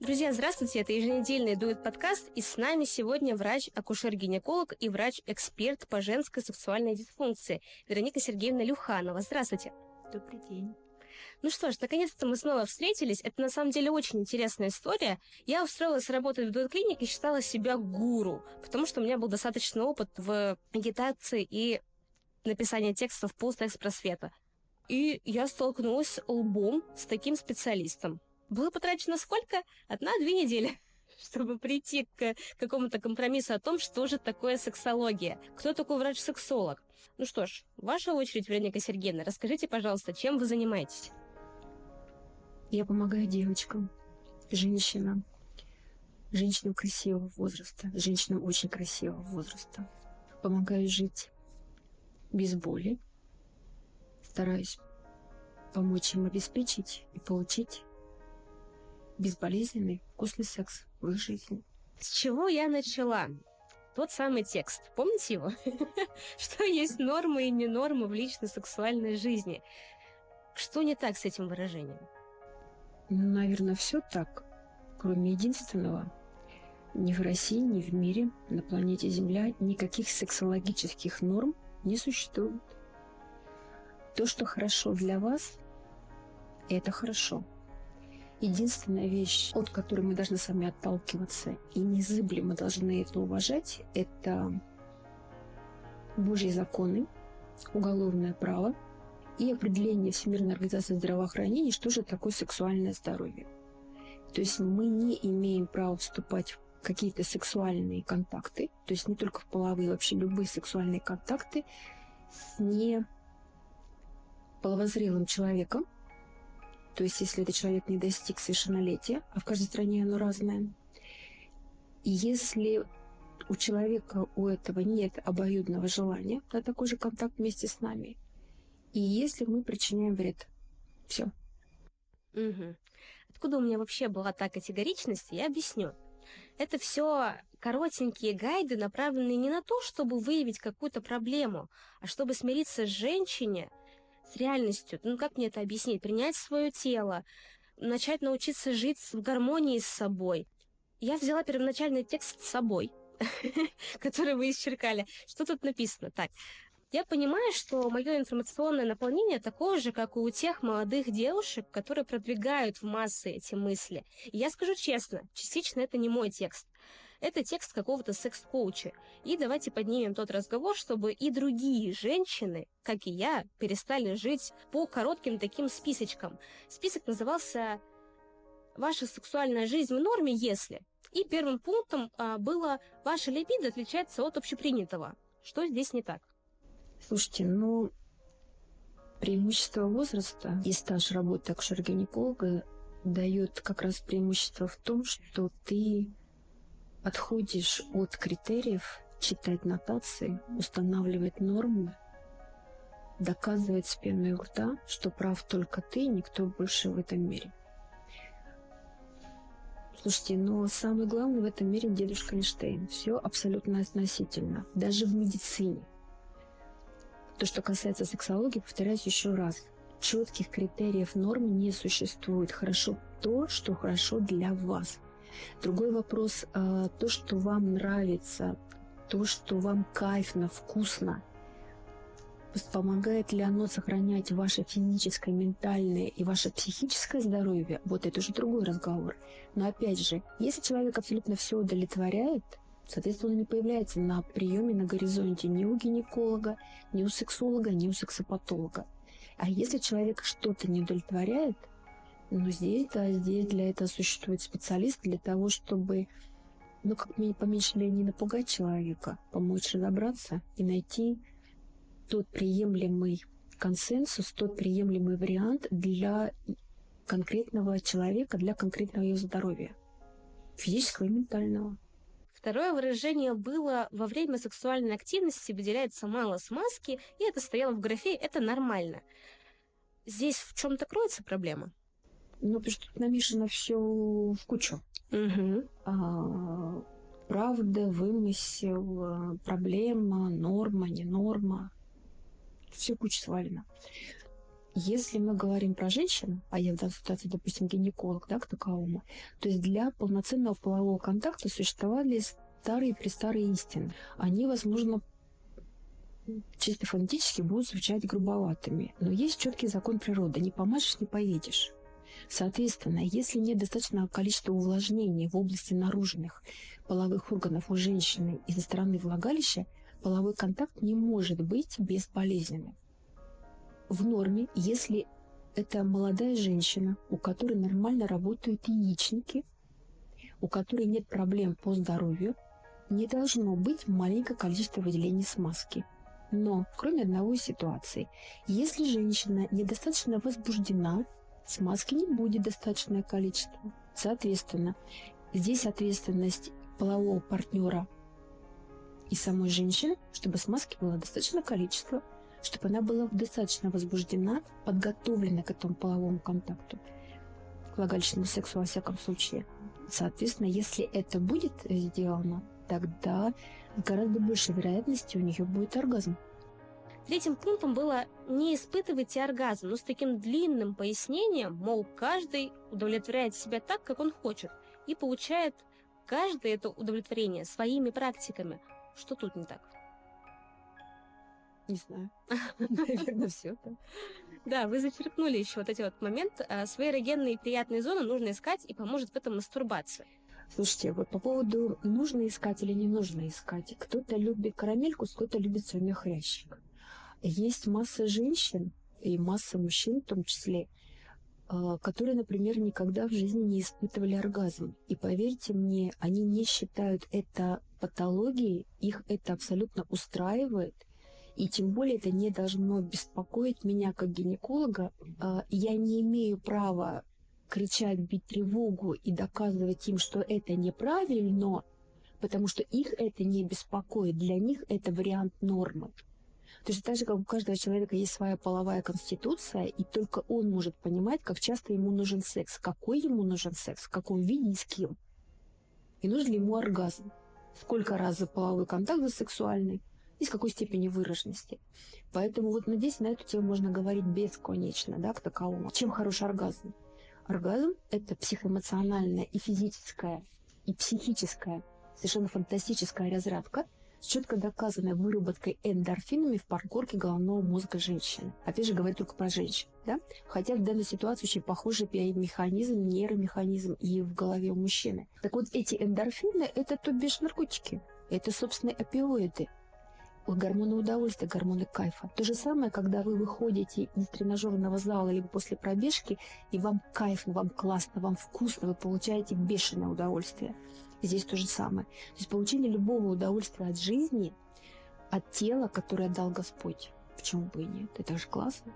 Друзья, здравствуйте, это еженедельный дует подкаст, и с нами сегодня врач-акушер-гинеколог и врач-эксперт по женской сексуальной дисфункции Вероника Сергеевна Люханова. Здравствуйте. Добрый день. Ну что ж, наконец-то мы снова встретились. Это на самом деле очень интересная история. Я устроилась работать в дуэт-клинике и считала себя гуру, потому что у меня был достаточно опыт в агитации и написании текстов по экс-просвета. И я столкнулась лбом с таким специалистом. Было потрачено сколько? Одна-две недели чтобы прийти к какому-то компромиссу о том, что же такое сексология. Кто такой врач-сексолог? Ну что ж, ваша очередь, Вероника Сергеевна, расскажите, пожалуйста, чем вы занимаетесь? Я помогаю девочкам, женщинам, женщинам красивого возраста, женщинам очень красивого возраста. Помогаю жить без боли. Стараюсь помочь им обеспечить и получить безболезненный, вкусный секс в их жизни. С чего я начала? Тот самый текст. Помните его? Что есть нормы и не нормы в личной сексуальной жизни? Что не так с этим выражением? Ну, наверное, все так, кроме единственного. Ни в России, ни в мире, на планете Земля никаких сексологических норм не существует. То, что хорошо для вас, это хорошо – Единственная вещь, от которой мы должны сами отталкиваться и незыблемо должны это уважать, это Божьи законы, уголовное право и определение Всемирной организации здравоохранения, что же такое сексуальное здоровье. То есть мы не имеем права вступать в какие-то сексуальные контакты, то есть не только в половые, вообще любые сексуальные контакты с не половозрелым человеком, то есть если этот человек не достиг совершеннолетия, а в каждой стране оно разное, и если у человека у этого нет обоюдного желания на такой же контакт вместе с нами, и если мы причиняем вред. Все. Угу. Откуда у меня вообще была та категоричность, я объясню. Это все коротенькие гайды, направленные не на то, чтобы выявить какую-то проблему, а чтобы смириться с женщине, с реальностью. Ну, как мне это объяснить? Принять свое тело, начать научиться жить в гармонии с собой. Я взяла первоначальный текст с собой, который вы исчеркали. Что тут написано? Так, я понимаю, что мое информационное наполнение такое же, как и у тех молодых девушек, которые продвигают в массы эти мысли. И я скажу честно, частично это не мой текст. Это текст какого-то секс-коуча. И давайте поднимем тот разговор, чтобы и другие женщины, как и я, перестали жить по коротким таким списочкам. Список назывался «Ваша сексуальная жизнь в норме, если...» И первым пунктом а, было «Ваша либидо отличается от общепринятого». Что здесь не так? Слушайте, ну, преимущество возраста и стаж работы акушер-гинеколога дает как раз преимущество в том, что ты отходишь от критериев читать нотации, устанавливать нормы, доказывать с пеной у рта, что прав только ты, никто больше в этом мире. Слушайте, но самое главное в этом мире дедушка Эйнштейн. Все абсолютно относительно. Даже в медицине. То, что касается сексологии, повторяюсь еще раз. Четких критериев норм не существует. Хорошо то, что хорошо для вас – Другой вопрос, а, то, что вам нравится, то, что вам кайфно, вкусно, помогает ли оно сохранять ваше физическое, ментальное и ваше психическое здоровье, вот это уже другой разговор. Но опять же, если человек абсолютно все удовлетворяет, соответственно, он не появляется на приеме на горизонте ни у гинеколога, ни у сексолога, ни у сексопатолога. А если человек что-то не удовлетворяет, но здесь, да, здесь для этого существует специалист для того, чтобы, ну, как мне поменьше не напугать человека, помочь разобраться и найти тот приемлемый консенсус, тот приемлемый вариант для конкретного человека, для конкретного ее здоровья, физического и ментального. Второе выражение было «во время сексуальной активности выделяется мало смазки, и это стояло в графе «это нормально». Здесь в чем-то кроется проблема? Ну, потому что тут намешано все в кучу. Угу. А, правда, вымысел, проблема, норма, не норма. Все куча свалено. Если мы говорим про женщин, а я в данной ситуации, допустим, гинеколог, да, к таковому, то есть для полноценного полового контакта существовали старые престарые истины. Они, возможно, чисто фонетически будут звучать грубоватыми. Но есть четкий закон природы. Не помажешь, не поедешь. Соответственно, если нет достаточного количества увлажнений в области наружных половых органов у женщины из-за стороны влагалища, половой контакт не может быть безболезненным. В норме, если это молодая женщина, у которой нормально работают яичники, у которой нет проблем по здоровью, не должно быть маленькое количество выделений смазки. Но, кроме одной ситуации, если женщина недостаточно возбуждена, смазки не будет достаточное количество. Соответственно, здесь ответственность полового партнера и самой женщины, чтобы смазки было достаточное количество, чтобы она была достаточно возбуждена, подготовлена к этому половому контакту, к влагалищному сексу во всяком случае. Соответственно, если это будет сделано, тогда гораздо большей вероятностью у нее будет оргазм. Третьим пунктом было не испытывайте оргазм, но с таким длинным пояснением, мол, каждый удовлетворяет себя так, как он хочет, и получает каждое это удовлетворение своими практиками. Что тут не так? Не знаю. Наверное, все. Да, вы зачеркнули еще вот эти вот моменты. А, свои эрогенные приятные зоны нужно искать, и поможет в этом мастурбация. Слушайте, вот по поводу нужно искать или не нужно искать. Кто-то любит карамельку, кто-то любит свой хрящик. Есть масса женщин и масса мужчин в том числе, а, которые, например, никогда в жизни не испытывали оргазм. И поверьте мне, они не считают это патологией, их это абсолютно устраивает, и тем более это не должно беспокоить меня как гинеколога. А, я не имею права кричать, бить тревогу и доказывать им, что это неправильно, потому что их это не беспокоит. Для них это вариант нормы. То есть так же, как у каждого человека есть своя половая конституция, и только он может понимать, как часто ему нужен секс, какой ему нужен секс, в каком виде и с кем. И нужен ли ему оргазм. Сколько раз за половой контакт за сексуальный, и с какой степени выраженности. Поэтому вот надеюсь, на эту тему можно говорить бесконечно, да, к таковому. Чем хороший оргазм? Оргазм – это психоэмоциональная и физическая, и психическая, совершенно фантастическая разрядка – с четко доказанной выработкой эндорфинами в подкорке головного мозга женщины. Опять же, говорю только про женщин. Да? Хотя в данной ситуации очень похожий механизм, нейромеханизм и в голове у мужчины. Так вот, эти эндорфины – это то бишь наркотики. Это, собственно, опиоиды гормоны удовольствия, гормоны кайфа. То же самое, когда вы выходите из тренажерного зала либо после пробежки, и вам кайфно, вам классно, вам вкусно, вы получаете бешеное удовольствие. Здесь то же самое. То есть получение любого удовольствия от жизни, от тела, которое дал Господь. Почему бы и нет? Это же классно.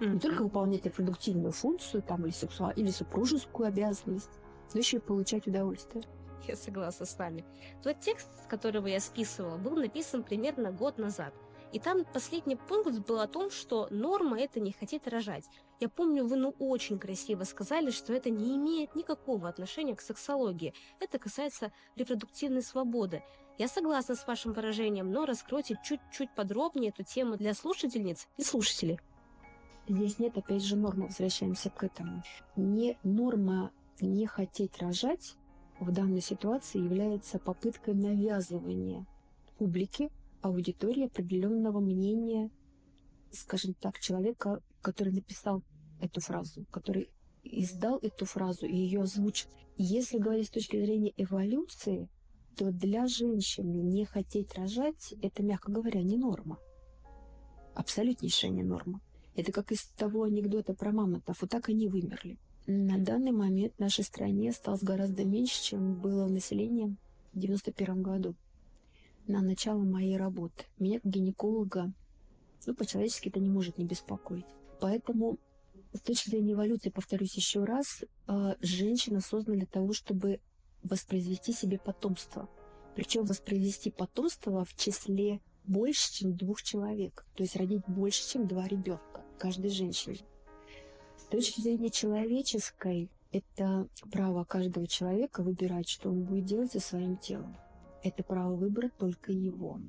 Mm-hmm. Не только выполнять репродуктивную функцию там, или, сексуал... или супружескую обязанность, но еще и получать удовольствие. Я согласна с вами. Тот текст, с которого я списывала, был написан примерно год назад. И там последний пункт был о том, что норма – это не хотеть рожать. Я помню, вы ну очень красиво сказали, что это не имеет никакого отношения к сексологии. Это касается репродуктивной свободы. Я согласна с вашим выражением, но раскройте чуть-чуть подробнее эту тему для слушательниц и слушателей. Здесь нет, опять же, нормы, возвращаемся к этому. Не норма не хотеть рожать в данной ситуации является попыткой навязывания публике, аудитории определенного мнения, скажем так, человека, который написал эту фразу, который издал эту фразу и ее озвучил. Если говорить с точки зрения эволюции, то для женщины не хотеть рожать – это, мягко говоря, не норма. Абсолютнейшая не норма. Это как из того анекдота про мамонтов. Вот так они вымерли. На данный момент в нашей стране осталось гораздо меньше, чем было население в 91 году. На начало моей работы. Меня как гинеколога, ну, по-человечески это не может не беспокоить. Поэтому с точки зрения эволюции, повторюсь еще раз, э, женщина создана для того, чтобы воспроизвести себе потомство. Причем воспроизвести потомство в числе больше, чем двух человек. То есть родить больше, чем два ребенка каждой женщине. С точки зрения человеческой, это право каждого человека выбирать, что он будет делать со своим телом. Это право выбора только его.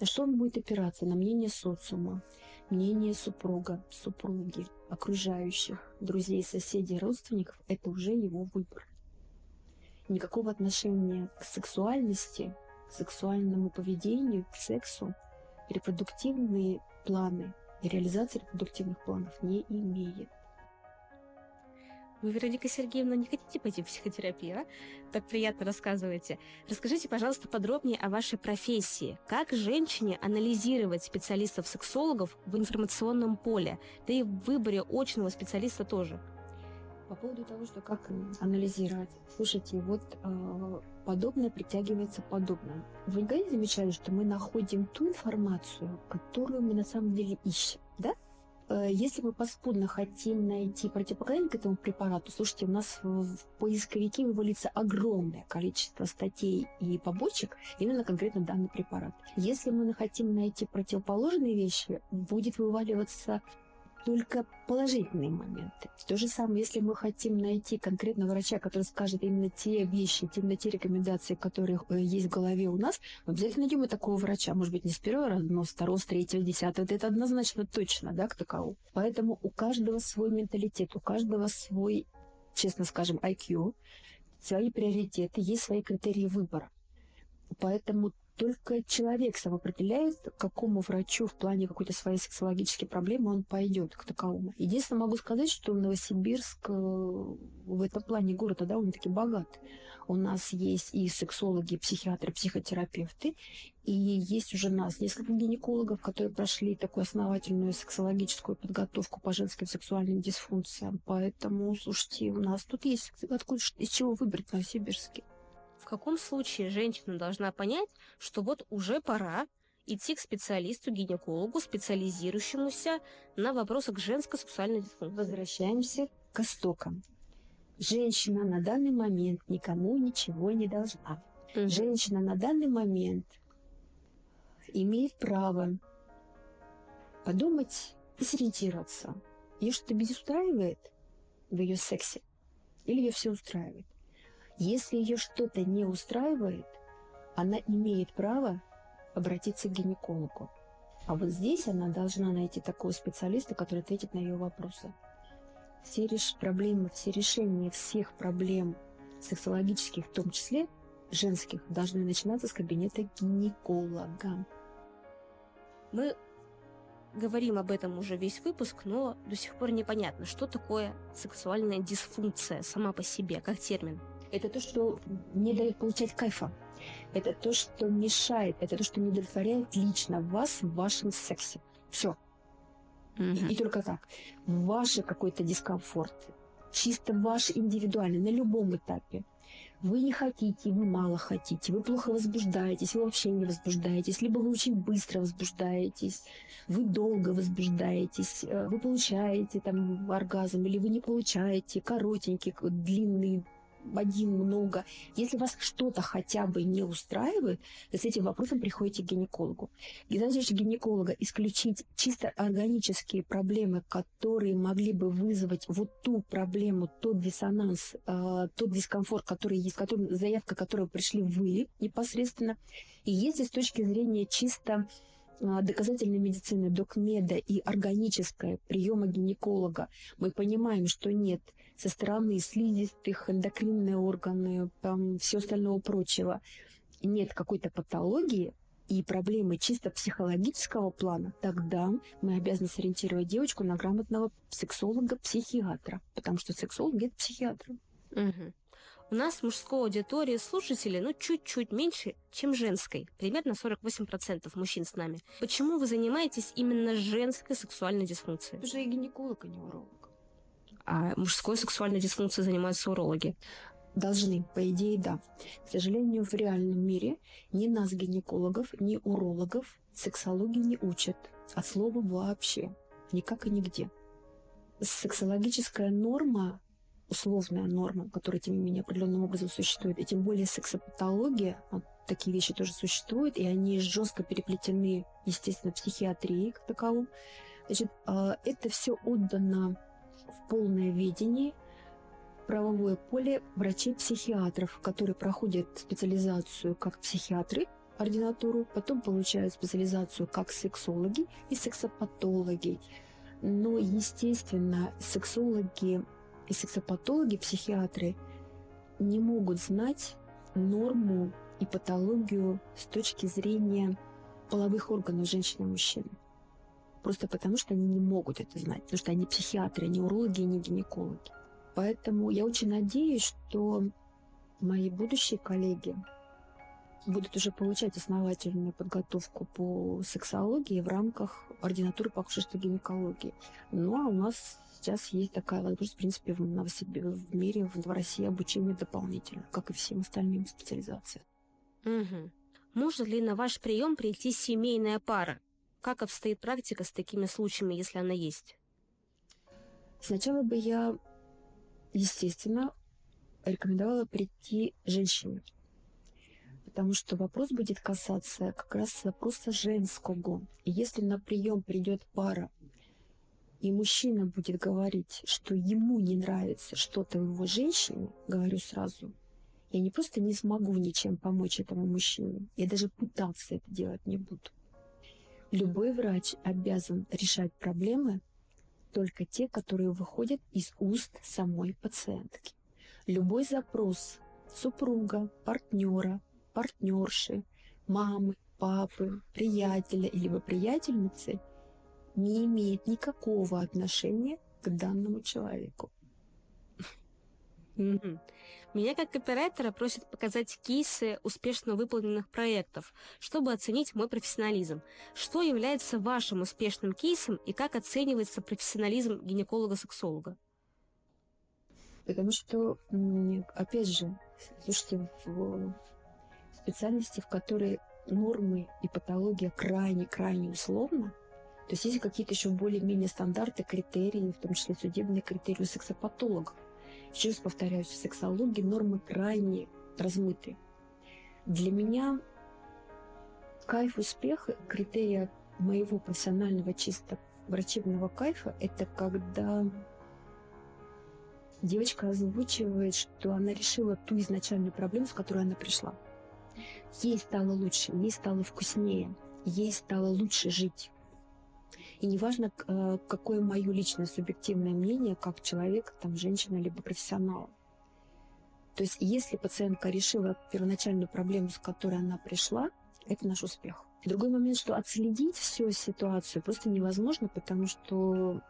На что он будет опираться? На мнение социума, мнение супруга, супруги, окружающих, друзей, соседей, родственников – это уже его выбор. Никакого отношения к сексуальности, к сексуальному поведению, к сексу репродуктивные планы и реализация репродуктивных планов не имеет. Вы, Вероника Сергеевна, не хотите пойти в психотерапию, а? Так приятно рассказываете. Расскажите, пожалуйста, подробнее о вашей профессии. Как женщине анализировать специалистов-сексологов в информационном поле, да и в выборе очного специалиста тоже? По поводу того, что как анализировать. Слушайте, вот э, подобное притягивается подобным. Вы никогда замечали, что мы находим ту информацию, которую мы на самом деле ищем, да? Э, если мы поспудно хотим найти противопоказания к этому препарату, слушайте, у нас в поисковике вывалится огромное количество статей и побочек именно конкретно данный препарат. Если мы хотим найти противоположные вещи, будет вываливаться только положительные моменты. То же самое, если мы хотим найти конкретного врача, который скажет именно те вещи, именно те рекомендации, которые э, есть в голове у нас, мы обязательно найдем и такого врача. Может быть, не с первого раза, но с второго, с третьего, десятого. Это однозначно точно, да, к таковому. Поэтому у каждого свой менталитет, у каждого свой, честно скажем, IQ, свои приоритеты, есть свои критерии выбора. Поэтому только человек сам определяет, к какому врачу в плане какой-то своей сексологической проблемы он пойдет к таковому. Единственное, могу сказать, что Новосибирск э, в этом плане город довольно-таки богат. У нас есть и сексологи, и психиатры, психотерапевты, и есть уже нас несколько гинекологов, которые прошли такую основательную сексологическую подготовку по женским сексуальным дисфункциям. Поэтому, слушайте, у нас тут есть откуда, из чего выбрать в Новосибирске каком случае женщина должна понять, что вот уже пора идти к специалисту, гинекологу, специализирующемуся на вопросах женской сексуальной дисфункции? Возвращаемся к истокам. Женщина на данный момент никому ничего не должна. Угу. Женщина на данный момент имеет право подумать и сориентироваться. Ее что-то безустраивает в ее сексе? Или ее все устраивает? Если ее что-то не устраивает, она имеет право обратиться к гинекологу. А вот здесь она должна найти такого специалиста, который ответит на ее вопросы. Все реш... проблемы, все решения всех проблем сексологических, в том числе женских, должны начинаться с кабинета гинеколога. Мы говорим об этом уже весь выпуск, но до сих пор непонятно, что такое сексуальная дисфункция сама по себе, как термин. Это то, что не дает получать кайфа. Это то, что мешает. Это то, что не удовлетворяет лично вас в вашем сексе. Все. Mm-hmm. И, и только так. Ваш какой-то дискомфорт. Чисто ваш индивидуальный, на любом этапе. Вы не хотите, вы мало хотите, вы плохо возбуждаетесь, вы вообще не возбуждаетесь, либо вы очень быстро возбуждаетесь, вы долго возбуждаетесь, э, вы получаете там оргазм, или вы не получаете, коротенький, длинный, один много. Если вас что-то хотя бы не устраивает, то с этим вопросом приходите к гинекологу. И задача гинеколога исключить чисто органические проблемы, которые могли бы вызвать вот ту проблему, тот диссонанс, э, тот дискомфорт, который есть, который, заявка, которую пришли вы непосредственно. И если с точки зрения чисто а, доказательной медицины, докмеда и органическое приема гинеколога, мы понимаем, что нет со стороны слизистых, эндокринные органы, там, все остального прочего, нет какой-то патологии, и проблемы чисто психологического плана, тогда мы обязаны сориентировать девочку на грамотного сексолога-психиатра, потому что сексолог – это психиатр. Угу. У нас в мужской аудитории слушателей, ну, чуть-чуть меньше, чем женской. Примерно 48% мужчин с нами. Почему вы занимаетесь именно женской сексуальной дисфункцией? Это же и гинеколог, а не уролог. А мужской сексуальной дисфункцией занимаются урологи. Должны, по идее, да. К сожалению, в реальном мире ни нас, гинекологов, ни урологов сексологии не учат. От слова вообще. Никак и нигде. Сексологическая норма условная норма, которая, тем не менее, определенным образом существует, и тем более сексопатология, вот такие вещи тоже существуют, и они жестко переплетены, естественно, психиатрией как таковым. Значит, а, это все отдано в полное видение правовое поле врачей-психиатров, которые проходят специализацию как психиатры, ординатуру, потом получают специализацию как сексологи и сексопатологи. Но, естественно, сексологи и сексопатологи, психиатры не могут знать норму и патологию с точки зрения половых органов женщины и мужчины. Просто потому, что они не могут это знать, потому что они психиатры, не урологи, не гинекологи. Поэтому я очень надеюсь, что мои будущие коллеги будут уже получать основательную подготовку по сексологии в рамках ординатуры по акушерству гинекологии. Ну, а у нас сейчас есть такая возможность, в принципе, в, Новосибир... в мире, в России обучение дополнительно, как и всем остальным специализациям. Угу. Может ли на ваш прием прийти семейная пара? Как обстоит практика с такими случаями, если она есть? Сначала бы я, естественно, рекомендовала прийти женщине, потому что вопрос будет касаться как раз вопроса женского. И если на прием придет пара, и мужчина будет говорить, что ему не нравится что-то в его женщине, говорю сразу, я не просто не смогу ничем помочь этому мужчине, я даже пытаться это делать не буду. Любой врач обязан решать проблемы только те, которые выходят из уст самой пациентки. Любой запрос супруга, партнера, партнерши, мамы, папы, приятеля или приятельницы не имеет никакого отношения к данному человеку. Меня как оператора просят показать кейсы успешно выполненных проектов, чтобы оценить мой профессионализм. Что является вашим успешным кейсом и как оценивается профессионализм гинеколога-сексолога? Потому что, опять же, слушайте, в специальности, в которой нормы и патология крайне-крайне условно, то есть есть какие-то еще более-менее стандарты, критерии, в том числе судебные критерии у сексопатологов. Еще раз повторяюсь, в сексологии нормы крайне размыты. Для меня кайф успеха, критерия моего профессионального чисто врачебного кайфа, это когда девочка озвучивает, что она решила ту изначальную проблему, с которой она пришла. Ей стало лучше, ей стало вкуснее, ей стало лучше жить. И неважно, э, какое мое личное субъективное мнение, как человек, там, женщина, либо профессионал. То есть, если пациентка решила первоначальную проблему, с которой она пришла, это наш успех. Другой момент, что отследить всю ситуацию просто невозможно, потому что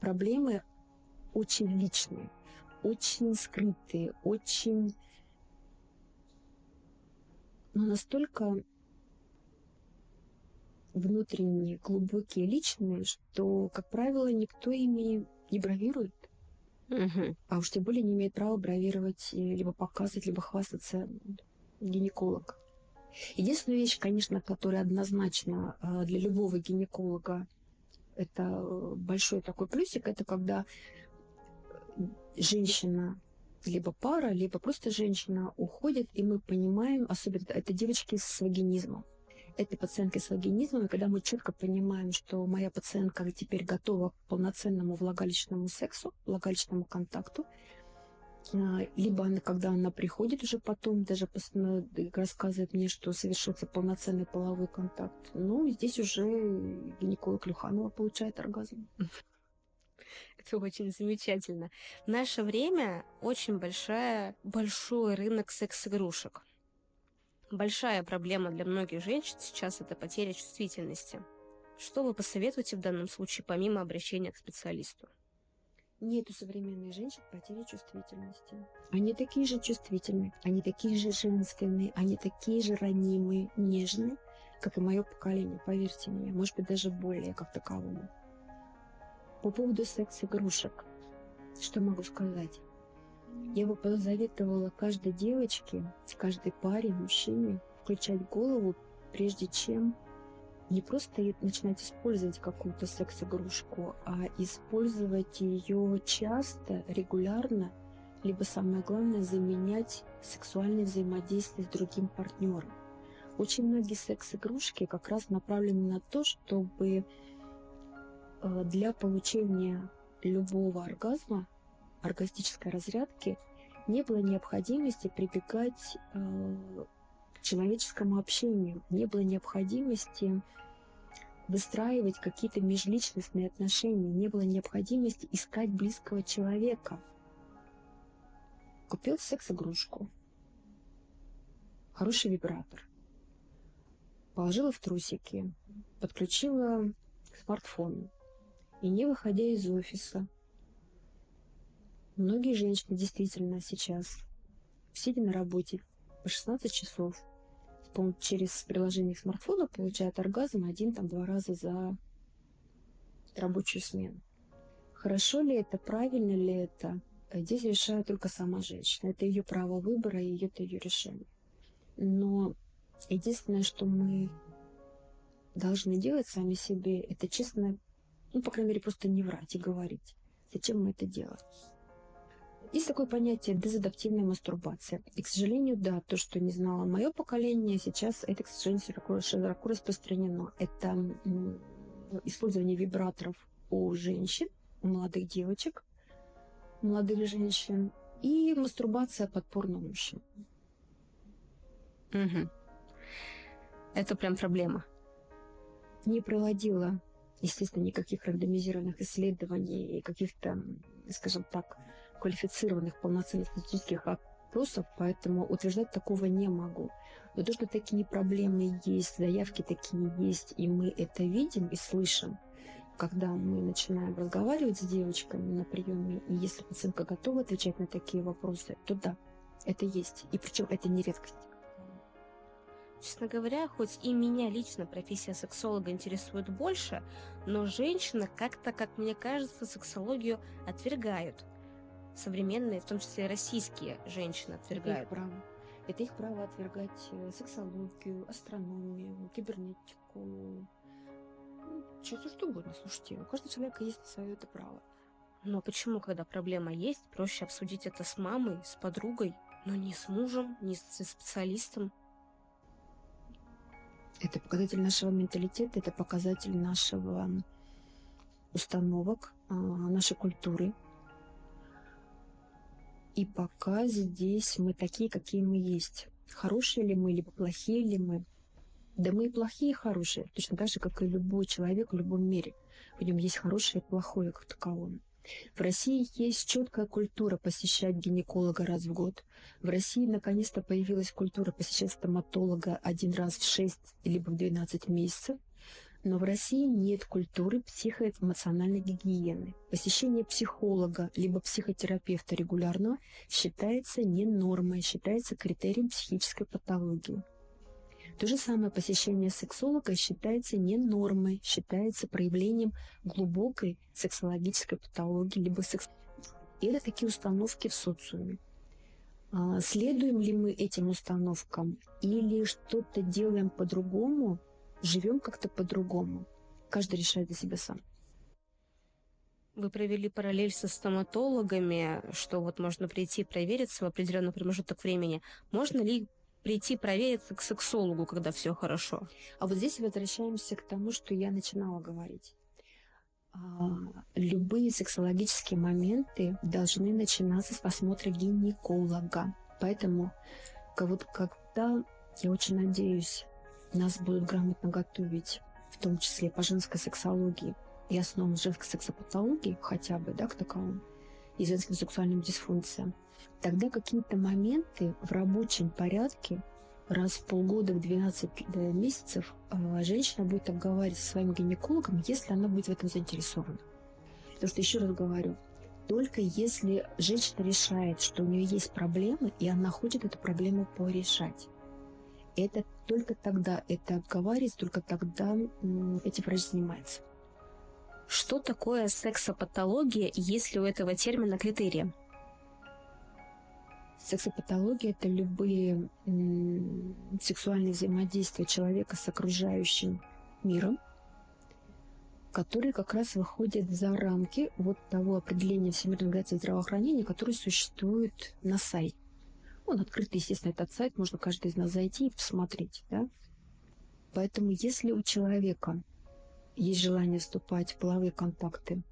проблемы очень личные, очень скрытые, очень ну, настолько внутренние, глубокие, личные, что, как правило, никто ими не бравирует. Угу. А уж тем более не имеет права бравировать, либо показывать, либо хвастаться гинеколог. Единственная вещь, конечно, которая однозначно а, для любого гинеколога это э, большой такой плюсик, это когда женщина либо пара, либо просто женщина уходит, и мы понимаем, особенно это девочки с вагинизмом, это пациентки с вагинизмом, и когда мы четко понимаем, что моя пациентка теперь готова к полноценному влагалищному сексу, влагалищному контакту, а, либо она, когда она приходит уже потом, даже рассказывает мне, что совершится полноценный половой контакт, ну, здесь уже гинеколог Люханова получает оргазм. Это очень замечательно. В наше время очень большая, большой рынок секс-игрушек. Большая проблема для многих женщин сейчас – это потеря чувствительности. Что вы посоветуете в данном случае, помимо обращения к специалисту? Нет у современных женщин потери чувствительности. Они такие же чувствительные, они такие же женственные, они такие же ранимые, нежные, как и мое поколение, поверьте мне, может быть, даже более как таковому. По поводу секс-игрушек, что могу сказать? Я бы посоветовала каждой девочке, каждой паре, мужчине включать голову, прежде чем не просто начинать использовать какую-то секс-игрушку, а использовать ее часто, регулярно, либо самое главное, заменять сексуальное взаимодействие с другим партнером. Очень многие секс-игрушки как раз направлены на то, чтобы Э, для получения любого оргазма, оргастической разрядки, не было необходимости прибегать э, к человеческому общению. Не было необходимости выстраивать какие-то межличностные отношения, не было необходимости искать близкого человека. Купил секс-игрушку, хороший вибратор, положила в трусики, подключила к смартфону. И не выходя из офиса, многие женщины действительно сейчас, сидя на работе по 16 часов, через приложение смартфона получают оргазм один там два раза за рабочую смену. Хорошо ли это, правильно ли это, здесь решает только сама женщина. Это ее право выбора и это ее решение. Но единственное, что мы должны делать сами себе, это честно, ну, по крайней мере, просто не врать и говорить, зачем мы это делаем. Есть такое понятие дезадаптивная мастурбация. И, к сожалению, да, то, что не знало мое поколение, сейчас это, к сожалению, широко, широко распространено. Это использование вибраторов у женщин, у молодых девочек, молодых женщин, и мастурбация подпорно мужчин. Угу. Это прям проблема. Не проводила, естественно, никаких рандомизированных исследований и каких-то, скажем так, квалифицированных полноценных статистических опросов, поэтому утверждать такого не могу. Но то, что такие проблемы есть, заявки такие есть, и мы это видим и слышим, когда мы начинаем разговаривать с девочками на приеме, и если пациентка готова отвечать на такие вопросы, то да, это есть. И причем это не редкость. Честно говоря, хоть и меня лично профессия сексолога интересует больше, но женщины как-то, как мне кажется, сексологию отвергают современные, в том числе российские женщины отвергают. Это их право. Это их право отвергать э, сексологию, астрономию, кибернетику, ну, что, что угодно. Слушайте, у каждого человека есть свое это право. Но почему, когда проблема есть, проще обсудить это с мамой, с подругой, но не с мужем, не с специалистом? Это показатель нашего менталитета, это показатель нашего установок, а, нашей культуры, и пока здесь мы такие, какие мы есть. Хорошие ли мы, либо плохие ли мы. Да мы и плохие, и хорошие. Точно так же, как и любой человек в любом мире. В нем есть хорошее и плохое как таковое. В России есть четкая культура посещать гинеколога раз в год. В России наконец-то появилась культура посещать стоматолога один раз в 6 либо в 12 месяцев. Но в России нет культуры психоэмоциональной гигиены. Посещение психолога либо психотерапевта регулярно считается не нормой, считается критерием психической патологии. То же самое посещение сексолога считается не нормой, считается проявлением глубокой сексологической патологии, либо секс... И это такие установки в социуме. А, следуем ли мы этим установкам или что-то делаем по-другому, живем как-то по-другому. Каждый решает за себя сам. Вы провели параллель со стоматологами, что вот можно прийти провериться в определенный промежуток времени. Можно ли прийти провериться к сексологу, когда все хорошо? А вот здесь возвращаемся к тому, что я начинала говорить. А, любые сексологические моменты должны начинаться с осмотра гинеколога. Поэтому вот когда, я очень надеюсь, нас будут грамотно готовить, в том числе по женской сексологии и основам женской сексопатологии, хотя бы, да, к таковому, и женским сексуальным дисфункциям, тогда какие-то моменты в рабочем порядке раз в полгода, в 12 э, месяцев а, женщина будет обговаривать со своим гинекологом, если она будет в этом заинтересована. Потому что, еще раз говорю, только если женщина решает, что у нее есть проблемы, и она хочет эту проблему порешать это только тогда это обговаривается, только тогда этим врач занимается. Что такое сексопатология, есть ли у этого термина критерии? Сексопатология – это любые сексуальные взаимодействия человека с окружающим миром, которые как раз выходят за рамки вот того определения Всемирной организации здравоохранения, которое существует на сайте. Он открытый, естественно, этот сайт, можно каждый из нас зайти и посмотреть. Да? Поэтому если у человека есть желание вступать в половые контакты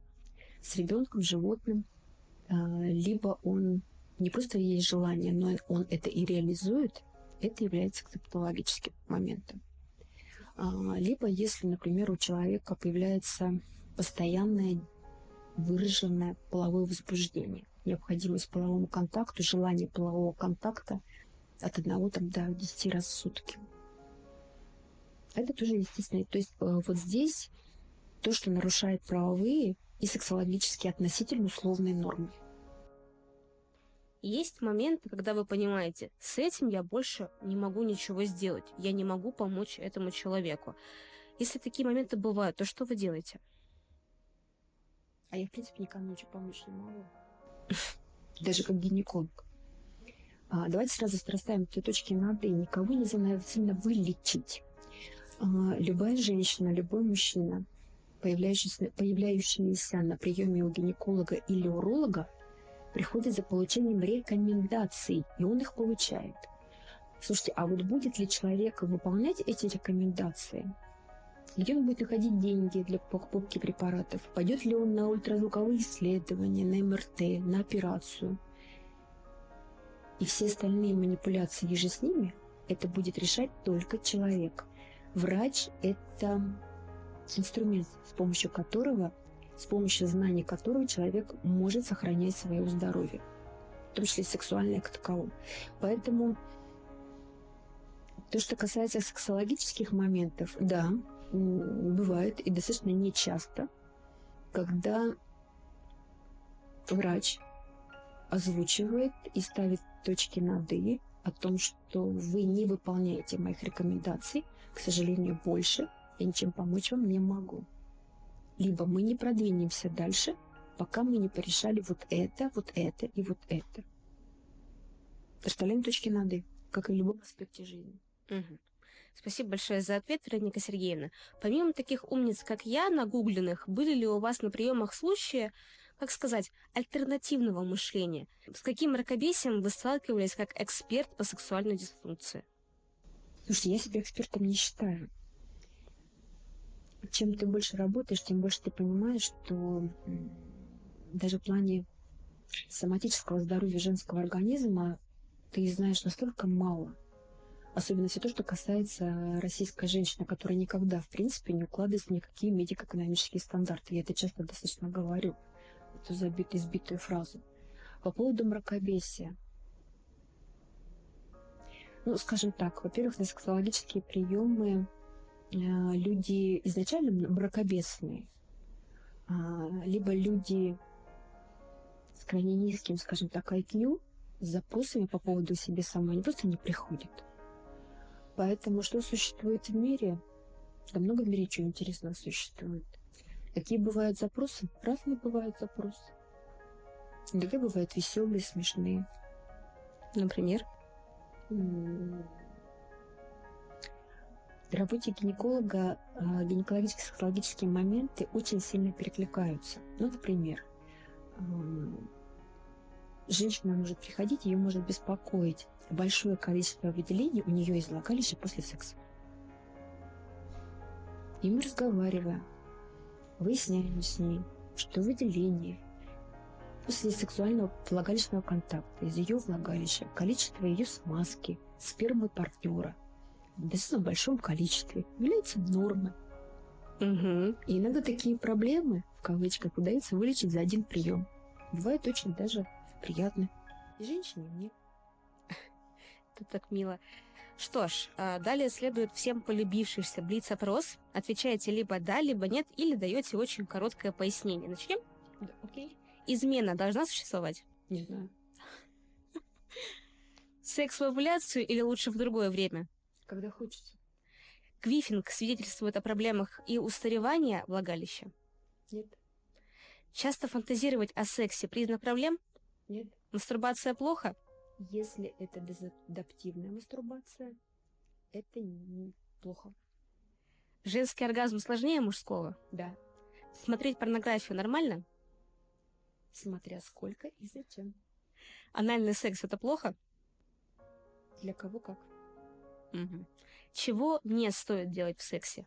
с ребенком, животным, а, либо он не просто есть желание, но он это и реализует, это является концептологическим моментом. А, либо если, например, у человека появляется постоянное выраженное половое возбуждение, необходимость половому контакту, желание полового контакта от одного там, до 10 раз в сутки. Это тоже естественно. То есть э, вот здесь то, что нарушает правовые и сексологически относительно условные нормы. Есть моменты, когда вы понимаете, с этим я больше не могу ничего сделать, я не могу помочь этому человеку. Если такие моменты бывают, то что вы делаете? А я, в принципе, никому ничего помочь не могу. Даже как гинеколог. А, давайте сразу расставим цветочки над «и». Никого нельзя сильно вылечить. А, любая женщина, любой мужчина, появляющийся, появляющийся на приеме у гинеколога или уролога, приходит за получением рекомендаций, и он их получает. Слушайте, а вот будет ли человек выполнять эти рекомендации? Где он будет находить деньги для покупки препаратов? Пойдет ли он на ультразвуковые исследования, на МРТ, на операцию? И все остальные манипуляции еже с ними, это будет решать только человек. Врач – это инструмент, с помощью которого с помощью знаний которого человек может сохранять свое здоровье, в том числе сексуальное как таковое. Поэтому то, что касается сексологических моментов, да, бывает и достаточно нечасто, когда врач озвучивает и ставит точки над «и» о том, что вы не выполняете моих рекомендаций, к сожалению, больше я ничем помочь вам не могу либо мы не продвинемся дальше, пока мы не порешали вот это, вот это и вот это. Расставляем точки над «и», как и в любом аспекте жизни. Угу. Спасибо большое за ответ, Вероника Сергеевна. Помимо таких умниц, как я, нагугленных, были ли у вас на приемах случаи, как сказать, альтернативного мышления? С каким мракобесием вы сталкивались как эксперт по сексуальной дисфункции? Слушайте, я себя экспертом не считаю чем ты больше работаешь, тем больше ты понимаешь, что даже в плане соматического здоровья женского организма ты знаешь настолько мало. Особенно все то, что касается российской женщины, которая никогда, в принципе, не укладывается в никакие медико-экономические стандарты. Я это часто достаточно говорю. Это забитую, избитую фразу. По поводу мракобесия. Ну, скажем так, во-первых, на сексологические приемы Э, люди изначально бракобесные, а, либо люди с крайне низким, скажем так, IQ, с запросами по поводу себе самой, они просто не приходят. Поэтому что существует в мире? Да много в мире чего интересного существует. Какие бывают запросы? Разные бывают запросы. Иногда бывают веселые, смешные. Например? В работе гинеколога э, гинекологические сексологические моменты очень сильно перекликаются. Ну, например, женщина может приходить, ее может беспокоить большое количество выделений у нее из влагалища после секса. И мы разговариваем, выясняем с ней, что выделение после сексуального влагалищного контакта из ее влагалища, количество ее смазки, спермы партнера – в достаточно большом количестве является нормой. Угу. И иногда такие проблемы, в кавычках, удается вылечить за один прием. Бывает очень даже приятно. И женщине, и мне. Это так мило. Что ж, а, далее следует всем полюбившийся блиц-опрос. Отвечаете либо да, либо нет, или даете очень короткое пояснение. Начнем? Да, окей. Измена должна существовать? Не знаю. Секс в овуляцию или лучше в другое время? когда хочется. Квифинг свидетельствует о проблемах и устаревании влагалища? Нет. Часто фантазировать о сексе признак проблем? Нет. Мастурбация плохо? Если это дезадаптивная мастурбация, это не плохо. Женский оргазм сложнее мужского? Да. Смотреть порнографию нормально? Смотря сколько и зачем. Анальный секс это плохо? Для кого как. Угу. Чего не стоит делать в сексе?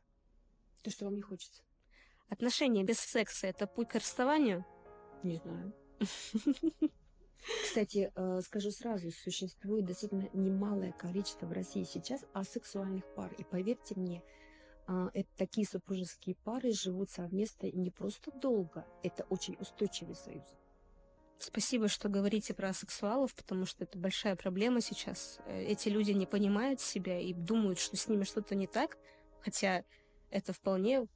То, что вам не хочется. Отношения без секса – это путь к расставанию? Не знаю. Кстати, э, скажу сразу, существует достаточно немалое количество в России сейчас асексуальных пар. И поверьте мне, а, это такие супружеские пары живут совместно не просто долго, это очень устойчивый союз. Спасибо, что говорите про сексуалов, потому что это большая проблема сейчас. Э, эти люди не понимают себя и думают, что с ними что-то не так, хотя это вполне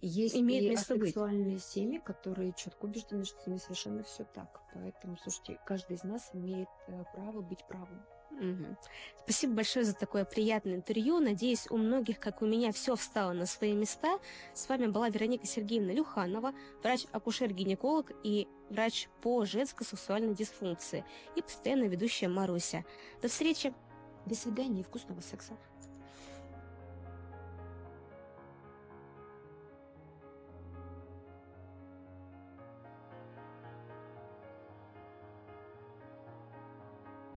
есть имеет и место асексуальные быть. семьи, которые четко убеждены, что с ними совершенно все так. Поэтому, слушайте, каждый из нас имеет э, право быть правым. Угу. Спасибо большое за такое приятное интервью. Надеюсь, у многих, как у меня, все встало на свои места. С вами была Вероника Сергеевна Люханова, врач-акушер-гинеколог и врач по женской сексуальной дисфункции и постоянно ведущая Маруся. До встречи! До свидания и вкусного секса!